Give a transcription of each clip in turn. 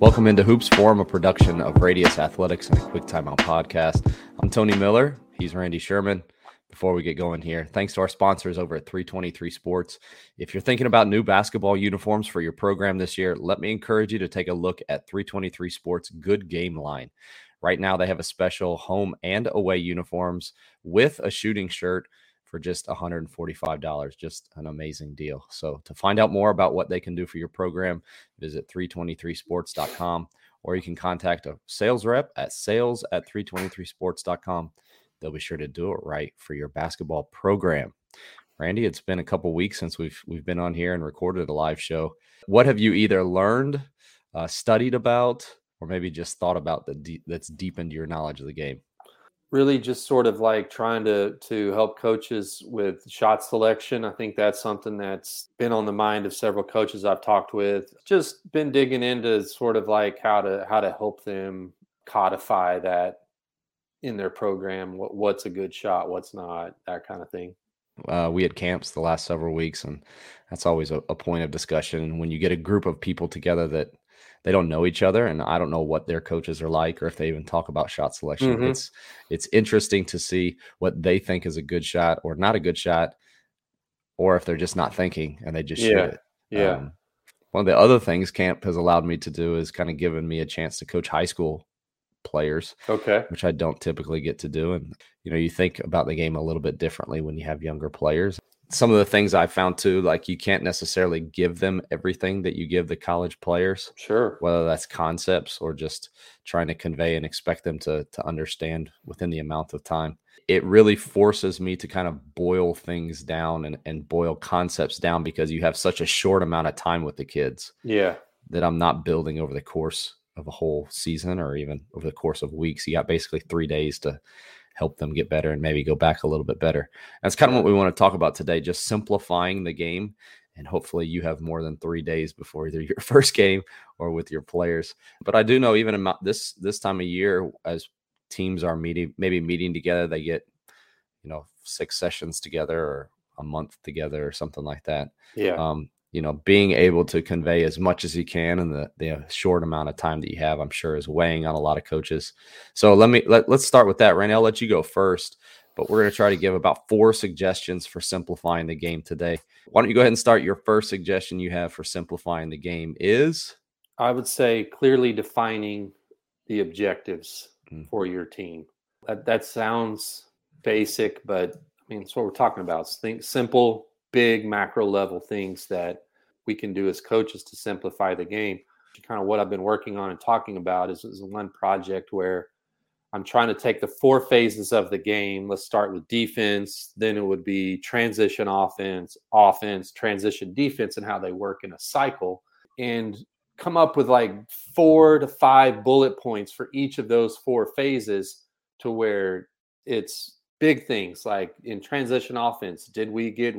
Welcome into Hoops Forum, a production of Radius Athletics and a Quick Timeout podcast. I'm Tony Miller. He's Randy Sherman. Before we get going here, thanks to our sponsors over at 323 Sports. If you're thinking about new basketball uniforms for your program this year, let me encourage you to take a look at 323 Sports Good Game Line. Right now, they have a special home and away uniforms with a shooting shirt for just $145. Just an amazing deal. So, to find out more about what they can do for your program, visit 323sports.com or you can contact a sales rep at sales at 323sports.com. They'll be sure to do it right for your basketball program. Randy, it's been a couple weeks since we've we've been on here and recorded a live show. What have you either learned, uh, studied about, or maybe just thought about that de- that's deepened your knowledge of the game? Really, just sort of like trying to to help coaches with shot selection. I think that's something that's been on the mind of several coaches I've talked with. Just been digging into sort of like how to how to help them codify that in their program. What, what's a good shot, what's not, that kind of thing. Uh, we had camps the last several weeks, and that's always a, a point of discussion. When you get a group of people together that they don't know each other and i don't know what their coaches are like or if they even talk about shot selection. Mm-hmm. it's it's interesting to see what they think is a good shot or not a good shot or if they're just not thinking and they just yeah. shoot it. Yeah. Um, one of the other things camp has allowed me to do is kind of given me a chance to coach high school players okay. which i don't typically get to do and you know you think about the game a little bit differently when you have younger players some of the things I found too, like you can't necessarily give them everything that you give the college players. Sure. Whether that's concepts or just trying to convey and expect them to to understand within the amount of time. It really forces me to kind of boil things down and, and boil concepts down because you have such a short amount of time with the kids. Yeah. That I'm not building over the course of a whole season or even over the course of weeks. You got basically three days to help them get better and maybe go back a little bit better. That's kind of what we want to talk about today, just simplifying the game. And hopefully you have more than three days before either your first game or with your players. But I do know even in this this time of year, as teams are meeting, maybe meeting together, they get you know six sessions together or a month together or something like that. Yeah. Um, you know, being able to convey as much as you can in the, the short amount of time that you have, I'm sure is weighing on a lot of coaches. So let me let, let's start with that. Randy, I'll let you go first, but we're going to try to give about four suggestions for simplifying the game today. Why don't you go ahead and start your first suggestion you have for simplifying the game is I would say clearly defining the objectives mm. for your team. That that sounds basic, but I mean it's what we're talking about. Think simple, big macro level things that we can do as coaches to simplify the game. Kind of what I've been working on and talking about is, is one project where I'm trying to take the four phases of the game. Let's start with defense, then it would be transition offense, offense, transition defense, and how they work in a cycle, and come up with like four to five bullet points for each of those four phases to where it's big things like in transition offense. Did we get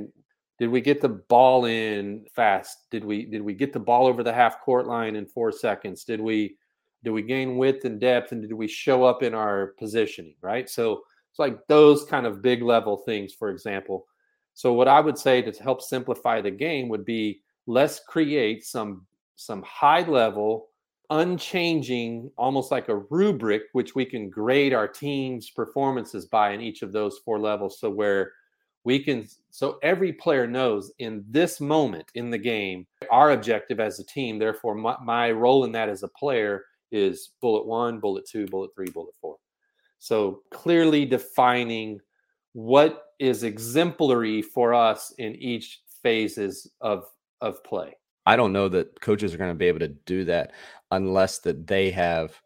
did we get the ball in fast? Did we did we get the ball over the half court line in four seconds? Did we did we gain width and depth and did we show up in our positioning? Right. So it's like those kind of big level things, for example. So what I would say to help simplify the game would be let's create some some high level unchanging almost like a rubric which we can grade our team's performances by in each of those four levels so where we can so every player knows in this moment in the game our objective as a team therefore my, my, role in that as a player is bullet one bullet two bullet three bullet four. So clearly defining what is exemplary for us in each phases of of play. I don't know that coaches are going to be able to do that unless that they have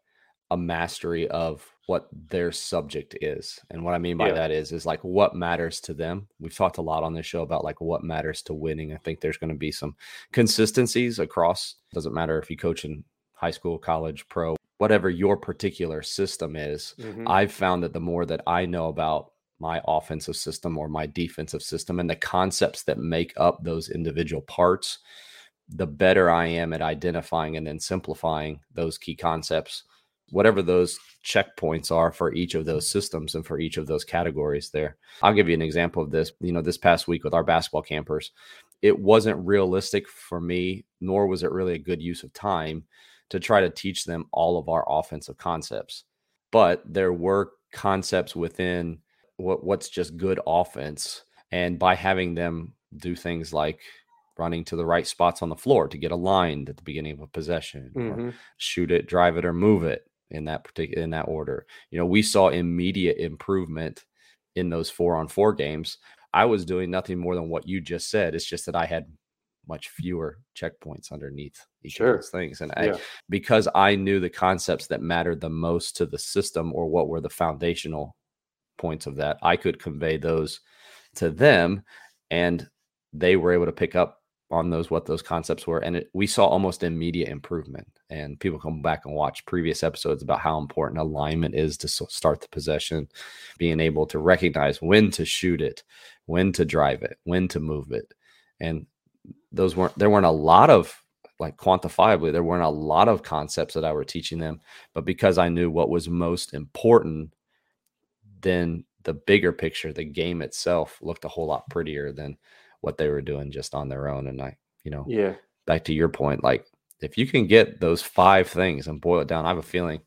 a mastery of what their subject is. And what I mean by yeah. that is is like what matters to them. We've talked a lot on this show about like what matters to winning. I think there's going to be some consistencies across doesn't matter if you coach in high school, college, pro, whatever your particular system is. Mm-hmm. I've found that the more that I know about my offensive system or my defensive system and the concepts that make up those individual parts, the better I am at identifying and then simplifying those key concepts whatever those checkpoints are for each of those systems and for each of those categories there. I'll give you an example of this. You know, this past week with our basketball campers, it wasn't realistic for me, nor was it really a good use of time to try to teach them all of our offensive concepts. But there were concepts within what what's just good offense and by having them do things like running to the right spots on the floor to get aligned at the beginning of a possession mm-hmm. shoot it drive it or move it in that particular in that order you know we saw immediate improvement in those four on four games i was doing nothing more than what you just said it's just that i had much fewer checkpoints underneath each sure. of those things and yeah. I, because i knew the concepts that mattered the most to the system or what were the foundational points of that i could convey those to them and they were able to pick up on those what those concepts were and it, we saw almost immediate improvement. And people come back and watch previous episodes about how important alignment is to start the possession being able to recognize when to shoot it when to drive it when to move it. And those weren't there weren't a lot of like quantifiably there weren't a lot of concepts that i were teaching them but because i knew what was most important then the bigger picture the game itself looked a whole lot prettier than what they were doing just on their own. And I, you know, yeah, back to your point, like if you can get those five things and boil it down, I have a feeling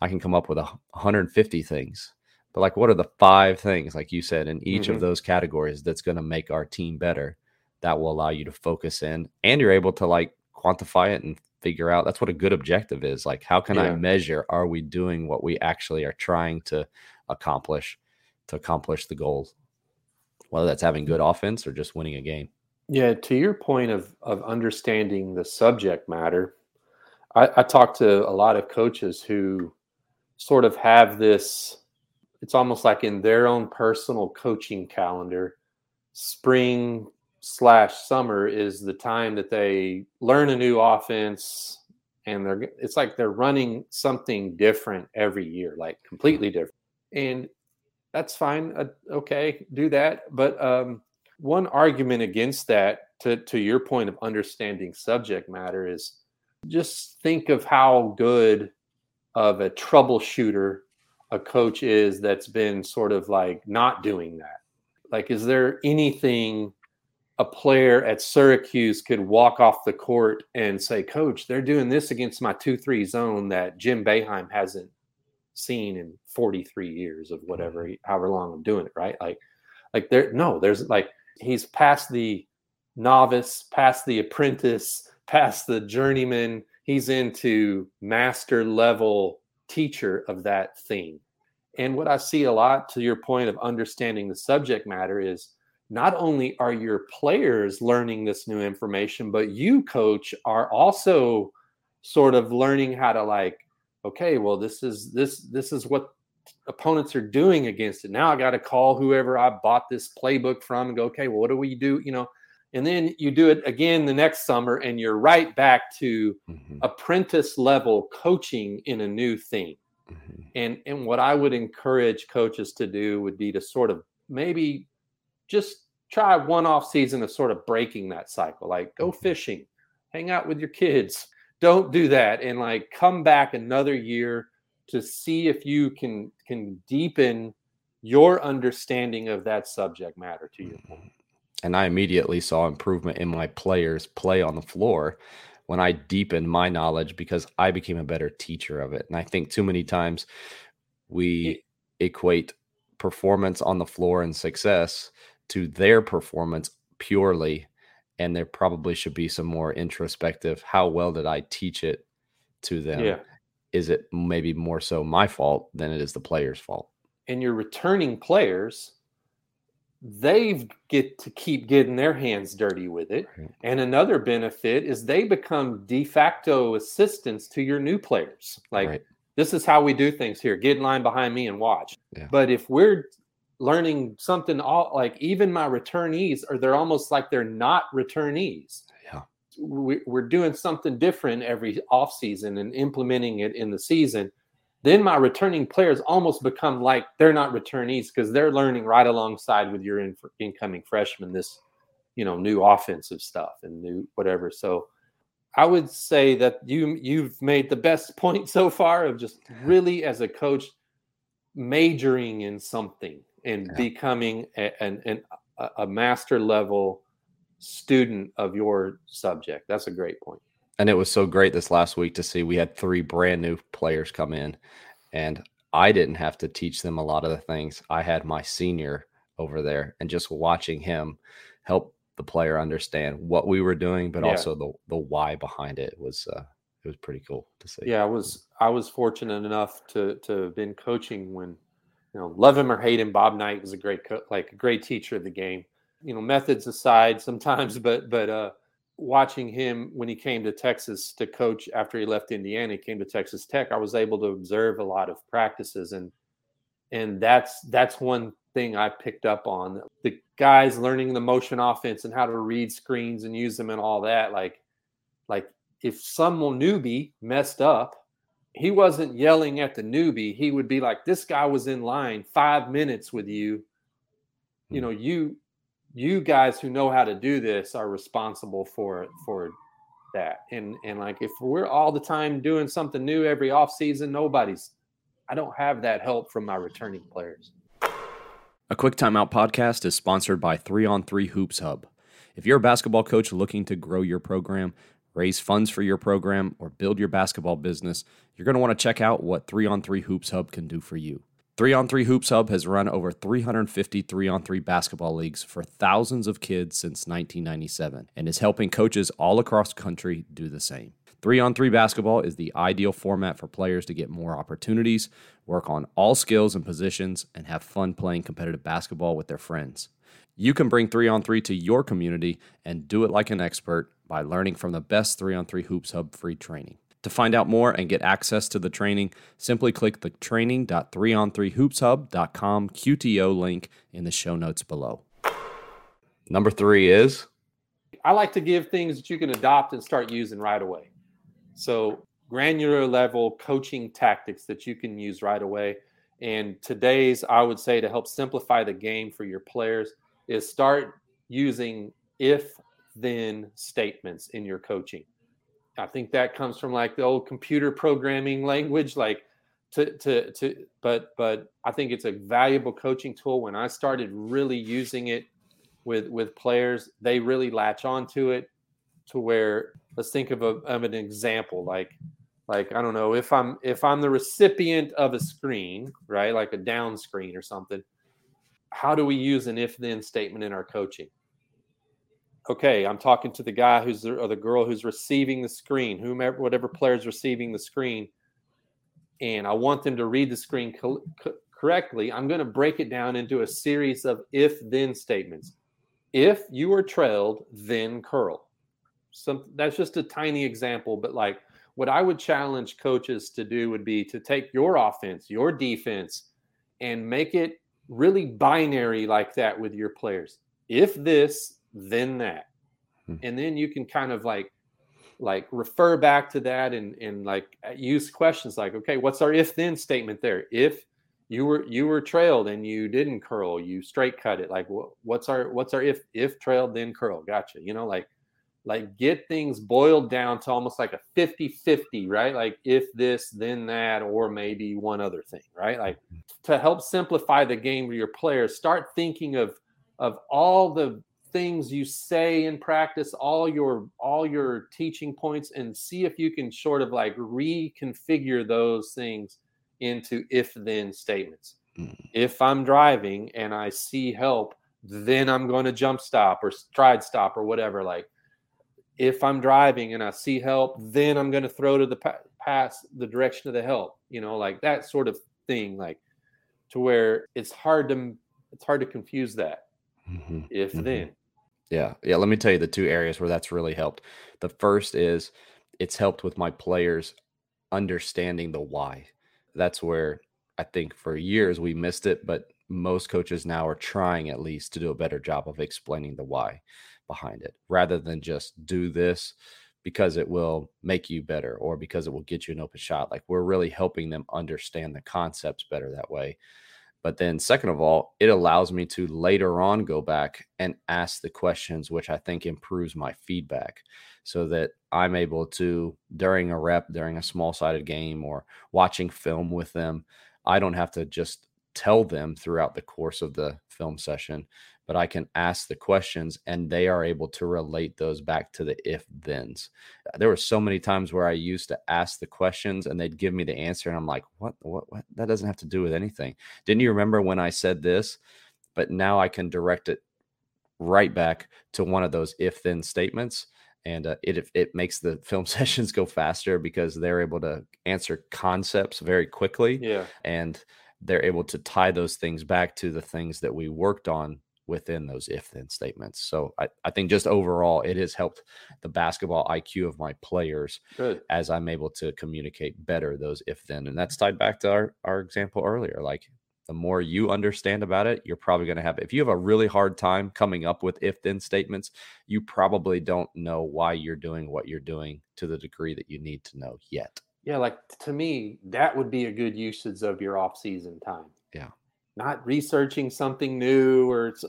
I can come up with a 150 things. But like, what are the five things, like you said, in each mm-hmm. of those categories that's going to make our team better? That will allow you to focus in, and you're able to like quantify it and figure out that's what a good objective is. Like, how can yeah. I measure? Are we doing what we actually are trying to accomplish to accomplish the goals? Whether that's having good offense or just winning a game. Yeah, to your point of of understanding the subject matter, I, I talk to a lot of coaches who sort of have this. It's almost like in their own personal coaching calendar, spring slash summer is the time that they learn a new offense and they're it's like they're running something different every year like completely different and that's fine. Uh, okay, do that. But um, one argument against that, to, to your point of understanding subject matter, is just think of how good of a troubleshooter a coach is that's been sort of like not doing that. Like, is there anything a player at Syracuse could walk off the court and say, Coach, they're doing this against my 2 3 zone that Jim Boeheim hasn't seen in 43 years of whatever, mm-hmm. however long I'm doing it, right? Like, like there, no, there's like, he's past the novice, past the apprentice, past the journeyman. He's into master level teacher of that thing. And what I see a lot to your point of understanding the subject matter is not only are your players learning this new information, but you, coach, are also sort of learning how to like okay, well, this is this this is what opponents are doing against it. Now I got to call whoever I bought this playbook from and go, okay, well, what do we do? You know, and then you do it again the next summer, and you're right back to mm-hmm. apprentice level coaching in a new thing. Mm-hmm. And and what I would encourage coaches to do would be to sort of maybe just try one off season of sort of breaking that cycle, like go mm-hmm. fishing, hang out with your kids, don't do that and like come back another year to see if you can can deepen your understanding of that subject matter to your point. Mm-hmm. And I immediately saw improvement in my players play on the floor when I deepened my knowledge because I became a better teacher of it. And I think too many times we equate performance on the floor and success to their performance purely and there probably should be some more introspective how well did i teach it to them yeah. is it maybe more so my fault than it is the player's fault and your returning players they get to keep getting their hands dirty with it right. and another benefit is they become de facto assistants to your new players like right. this is how we do things here get in line behind me and watch yeah. but if we're learning something all like even my returnees are they're almost like they're not returnees. Yeah. We, are doing something different every off season and implementing it in the season. Then my returning players almost become like they're not returnees because they're learning right alongside with your in, incoming freshmen this you know new offensive stuff and new whatever. So i would say that you you've made the best point so far of just really as a coach majoring in something and yeah. becoming a, an, an, a master level student of your subject. That's a great point. And it was so great this last week to see we had three brand new players come in, and I didn't have to teach them a lot of the things. I had my senior over there, and just watching him help the player understand what we were doing, but yeah. also the the why behind it was uh, it was pretty cool to see. Yeah, I was I was fortunate enough to to have been coaching when you know love him or hate him. Bob Knight was a great co- like a great teacher of the game. You know, methods aside sometimes, but but uh, watching him when he came to Texas to coach after he left Indiana, he came to Texas Tech. I was able to observe a lot of practices and and that's that's one thing I picked up on. The guys learning the motion offense and how to read screens and use them and all that. Like, like if some newbie messed up, he wasn't yelling at the newbie. He would be like, "This guy was in line five minutes with you. You hmm. know, you you guys who know how to do this are responsible for for that. And and like if we're all the time doing something new every off season, nobody's. I don't have that help from my returning players. A quick timeout podcast is sponsored by 3 on 3 Hoops Hub. If you're a basketball coach looking to grow your program, raise funds for your program, or build your basketball business, you're going to want to check out what 3 on 3 Hoops Hub can do for you. 3 on 3 Hoops Hub has run over 350 3 on 3 basketball leagues for thousands of kids since 1997 and is helping coaches all across the country do the same. Three on three basketball is the ideal format for players to get more opportunities, work on all skills and positions, and have fun playing competitive basketball with their friends. You can bring three on three to your community and do it like an expert by learning from the best three on three Hoops Hub free training. To find out more and get access to the training, simply click the training.3on3hoopshub.com QTO link in the show notes below. Number three is I like to give things that you can adopt and start using right away. So, granular level coaching tactics that you can use right away. And today's, I would say, to help simplify the game for your players, is start using if then statements in your coaching. I think that comes from like the old computer programming language, like to to to but but I think it's a valuable coaching tool. When I started really using it with with players, they really latch onto it to where let's think of, a, of an example like like i don't know if i'm if i'm the recipient of a screen right like a down screen or something how do we use an if then statement in our coaching? Okay i'm talking to the guy who's or the girl who's receiving the screen whomever whatever player is receiving the screen and i want them to read the screen co- co- correctly i'm going to break it down into a series of if then statements. If you are trailed then curl. Some that's just a tiny example, but like what I would challenge coaches to do would be to take your offense, your defense, and make it really binary like that with your players. If this, then that. Hmm. And then you can kind of like like refer back to that and and like use questions like, okay, what's our if then statement there? If you were you were trailed and you didn't curl, you straight cut it. Like what's our what's our if if trailed then curl? Gotcha. You know, like like get things boiled down to almost like a 50-50 right? Like if this then that or maybe one other thing right? Like to help simplify the game for your players start thinking of of all the things you say in practice all your all your teaching points and see if you can sort of like reconfigure those things into if then statements. Mm. if i'm driving and i see help then i'm going to jump stop or stride stop or whatever like if I'm driving and I see help, then I'm going to throw to the pa- pass the direction of the help, you know, like that sort of thing, like to where it's hard to it's hard to confuse that. Mm-hmm. If mm-hmm. then, yeah, yeah. Let me tell you the two areas where that's really helped. The first is it's helped with my players understanding the why. That's where I think for years we missed it, but most coaches now are trying at least to do a better job of explaining the why behind it rather than just do this because it will make you better or because it will get you an open shot. Like we're really helping them understand the concepts better that way. But then, second of all, it allows me to later on go back and ask the questions, which I think improves my feedback so that I'm able to, during a rep, during a small sided game or watching film with them, I don't have to just tell them throughout the course of the film session, but I can ask the questions and they are able to relate those back to the if thens. There were so many times where I used to ask the questions and they'd give me the answer. And I'm like, what, what, what? That doesn't have to do with anything. Didn't you remember when I said this? But now I can direct it right back to one of those if then statements and uh, it it makes the film sessions go faster because they're able to answer concepts very quickly yeah and they're able to tie those things back to the things that we worked on within those if then statements. So I, I think just overall, it has helped the basketball IQ of my players Good. as I'm able to communicate better those if then. And that's tied back to our, our example earlier. Like the more you understand about it, you're probably going to have, if you have a really hard time coming up with if then statements, you probably don't know why you're doing what you're doing to the degree that you need to know yet. Yeah, like to me, that would be a good usage of your off season time. Yeah. Not researching something new or uh,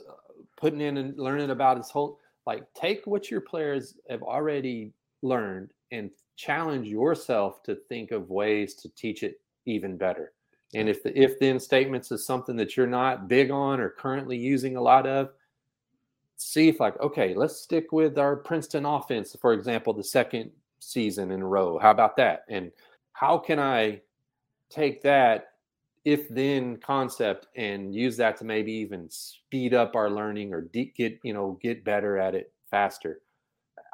putting in and learning about his whole like take what your players have already learned and challenge yourself to think of ways to teach it even better. And if the if then statements is something that you're not big on or currently using a lot of, see if like, okay, let's stick with our Princeton offense, for example, the second season in a row. How about that? And how can I take that if then concept and use that to maybe even speed up our learning or de- get, you know, get better at it faster?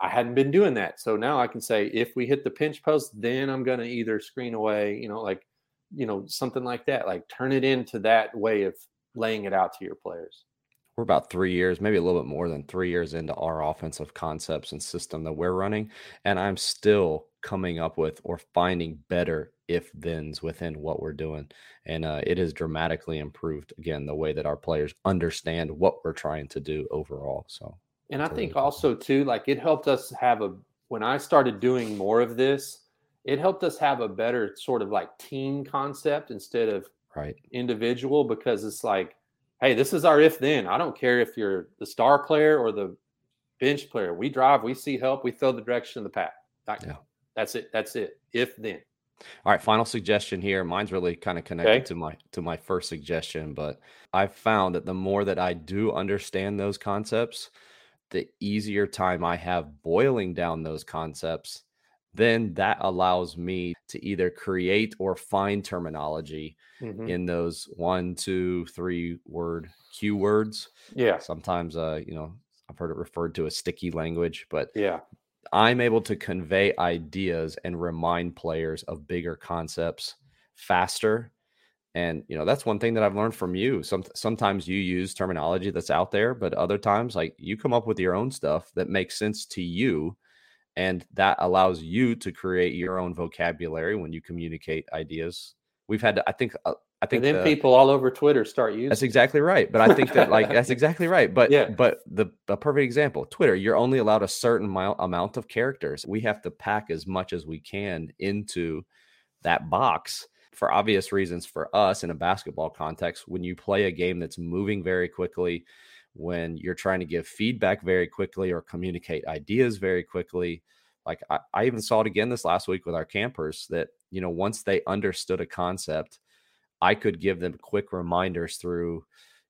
I hadn't been doing that. So now I can say if we hit the pinch post, then I'm going to either screen away, you know, like you know something like that like turn it into that way of laying it out to your players we're about three years maybe a little bit more than three years into our offensive concepts and system that we're running and i'm still coming up with or finding better if thens within what we're doing and uh, it has dramatically improved again the way that our players understand what we're trying to do overall so and i think also too like it helped us have a when i started doing more of this it helped us have a better sort of like team concept instead of right. individual because it's like hey this is our if then. I don't care if you're the star player or the bench player. We drive we see help we throw the direction of the pack. Yeah. that's it that's it. If then all right final suggestion here mine's really kind of connected okay. to my to my first suggestion but i've found that the more that i do understand those concepts the easier time i have boiling down those concepts then that allows me to either create or find terminology mm-hmm. in those one, two, three word cue words. Yeah. Sometimes, uh, you know, I've heard it referred to as sticky language, but yeah, I'm able to convey ideas and remind players of bigger concepts faster. And you know that's one thing that I've learned from you. Some sometimes you use terminology that's out there, but other times, like you come up with your own stuff that makes sense to you and that allows you to create your own vocabulary when you communicate ideas. We've had, to, I think, uh, I think and then the, people all over Twitter start using. That's exactly right. But I think that like that's exactly right. But yeah, but the a perfect example, Twitter, you're only allowed a certain amount of characters. We have to pack as much as we can into that box for obvious reasons for us in a basketball context. When you play a game that's moving very quickly, when you're trying to give feedback very quickly or communicate ideas very quickly. Like I, I, even saw it again this last week with our campers that, you know, once they understood a concept, I could give them quick reminders through,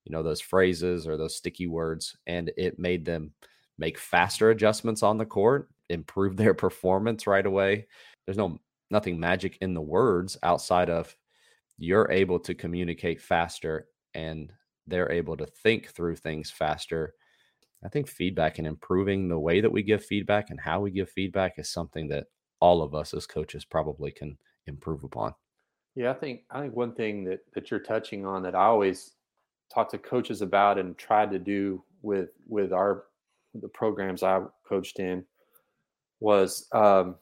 you know, those phrases or those sticky words, and it made them make faster adjustments on the court, improve their performance right away. There's no nothing magic in the words outside of you're able to communicate faster and they're able to think through things faster. I think feedback and improving the way that we give feedback and how we give feedback is something that all of us as coaches probably can improve upon. Yeah, I think I think one thing that that you're touching on that I always talk to coaches about and tried to do with with our the programs I coached in was um,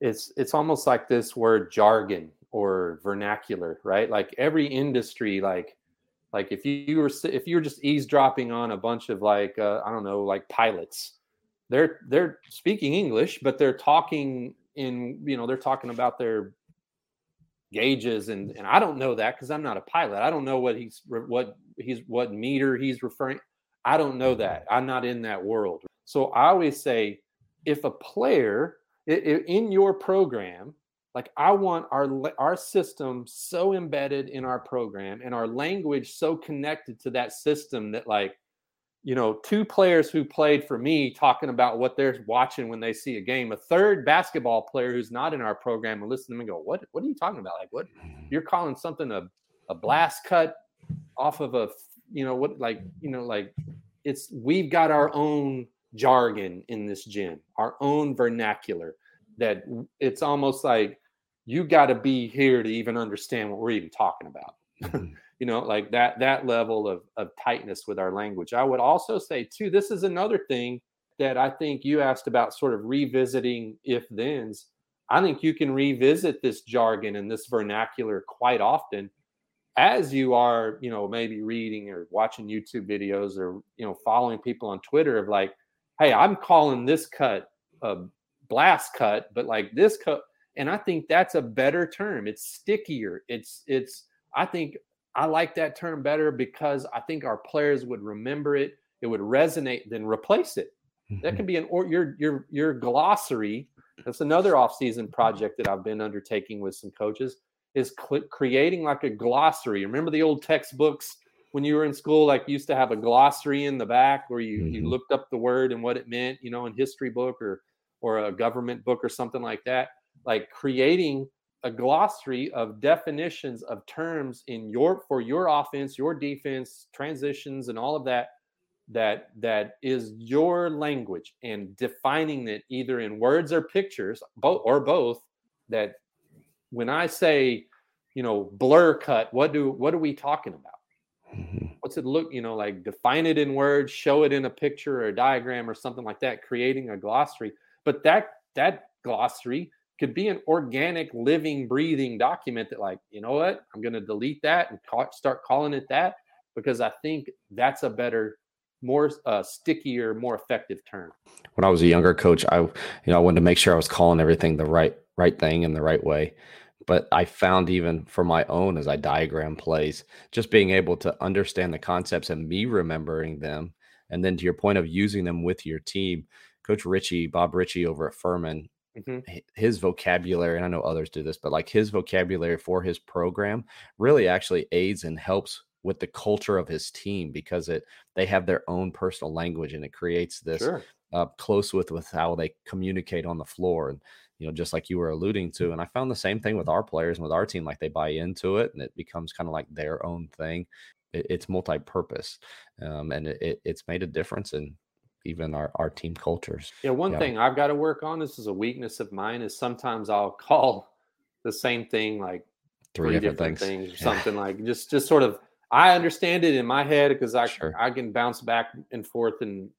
it's it's almost like this word jargon or vernacular, right? Like every industry, like like if you were if you were just eavesdropping on a bunch of like uh, I don't know like pilots, they're they're speaking English, but they're talking in you know they're talking about their gauges and and I don't know that because I'm not a pilot. I don't know what he's what he's what meter he's referring. I don't know that. I'm not in that world. So I always say if a player in your program like i want our our system so embedded in our program and our language so connected to that system that like you know, two players who played for me talking about what they're watching when they see a game. A third basketball player who's not in our program and listen to them and go, "What? What are you talking about? Like, what? You're calling something a a blast cut off of a, you know, what? Like, you know, like it's we've got our own jargon in this gym, our own vernacular that it's almost like you got to be here to even understand what we're even talking about. Mm-hmm. you know, like that that level of of tightness with our language. I would also say too, this is another thing that I think you asked about sort of revisiting if thens. I think you can revisit this jargon and this vernacular quite often as you are, you know, maybe reading or watching YouTube videos or, you know, following people on Twitter of like, hey, I'm calling this cut a blast cut, but like this cut. And I think that's a better term. It's stickier. It's, it's, I think I like that term better because I think our players would remember it. It would resonate, then replace it. Mm-hmm. That can be an or your your your glossary. That's another off-season project that I've been undertaking with some coaches is cl- creating like a glossary. Remember the old textbooks when you were in school, like used to have a glossary in the back where you mm-hmm. you looked up the word and what it meant, you know, in history book or or a government book or something like that. Like creating a glossary of definitions of terms in your for your offense, your defense, transitions, and all of that that that is your language and defining it either in words or pictures, both or both. That when I say, you know, blur cut, what do what are we talking about? Mm-hmm. What's it look, you know, like define it in words, show it in a picture or a diagram or something like that, creating a glossary. But that that glossary could be an organic, living, breathing document that, like, you know what, I'm going to delete that and call, start calling it that because I think that's a better, more uh, stickier, more effective term. When I was a younger coach, I, you know, I wanted to make sure I was calling everything the right, right thing in the right way. But I found even for my own as I diagram plays, just being able to understand the concepts and me remembering them, and then to your point of using them with your team. Coach Richey, Bob Richey over at Furman, Mm-hmm. His vocabulary, and I know others do this, but like his vocabulary for his program really actually aids and helps with the culture of his team because it they have their own personal language and it creates this sure. Uh, close with with how they communicate on the floor and you know just like you were alluding to and i found the same thing with our players and with our team like they buy into it and it becomes kind of like their own thing it, it's multi-purpose um, and it, it's made a difference in even our, our team cultures. Yeah, one yeah. thing I've got to work on, this is a weakness of mine, is sometimes I'll call the same thing like three, three different, different, things, things or something like just just sort of I understand it in my head because I sure. I can bounce back and forth and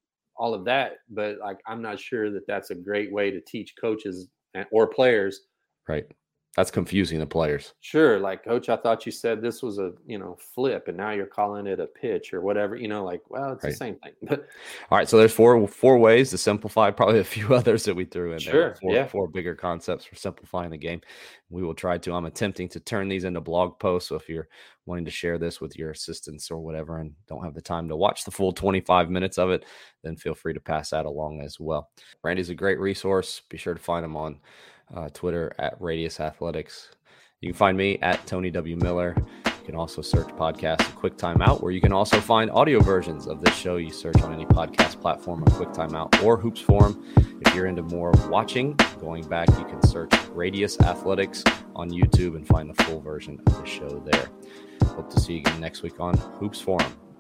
all of that, but like I'm not sure that that's a great way to teach coaches eh, or players. Right that's confusing the players. Sure, like coach, I thought you said this was a you know flip, and now you're calling it a pitch or whatever. You know, like well, it's right. the same thing. All right, so there's four four ways to simplify. Probably a few others that we threw in sure, there. Four, yeah, four bigger concepts for simplifying the game. We will try to. I'm attempting to turn these into blog posts. So if you're wanting to share this with your assistants or whatever, and don't have the time to watch the full 25 minutes of it, then feel free to pass that along as well. Randy's a great resource. Be sure to find him on uh, Twitter at Radius Athletics. You can find me at Tony W. Miller. You can also search podcast Quick Timeout, where you can also find audio versions of this show. You search on any podcast platform of Quick Timeout or Hoops Forum. If you're into more watching, going back, you can search Radius Athletics on YouTube and find the full version of the show there. Hope to see you again next week on Hoops Forum.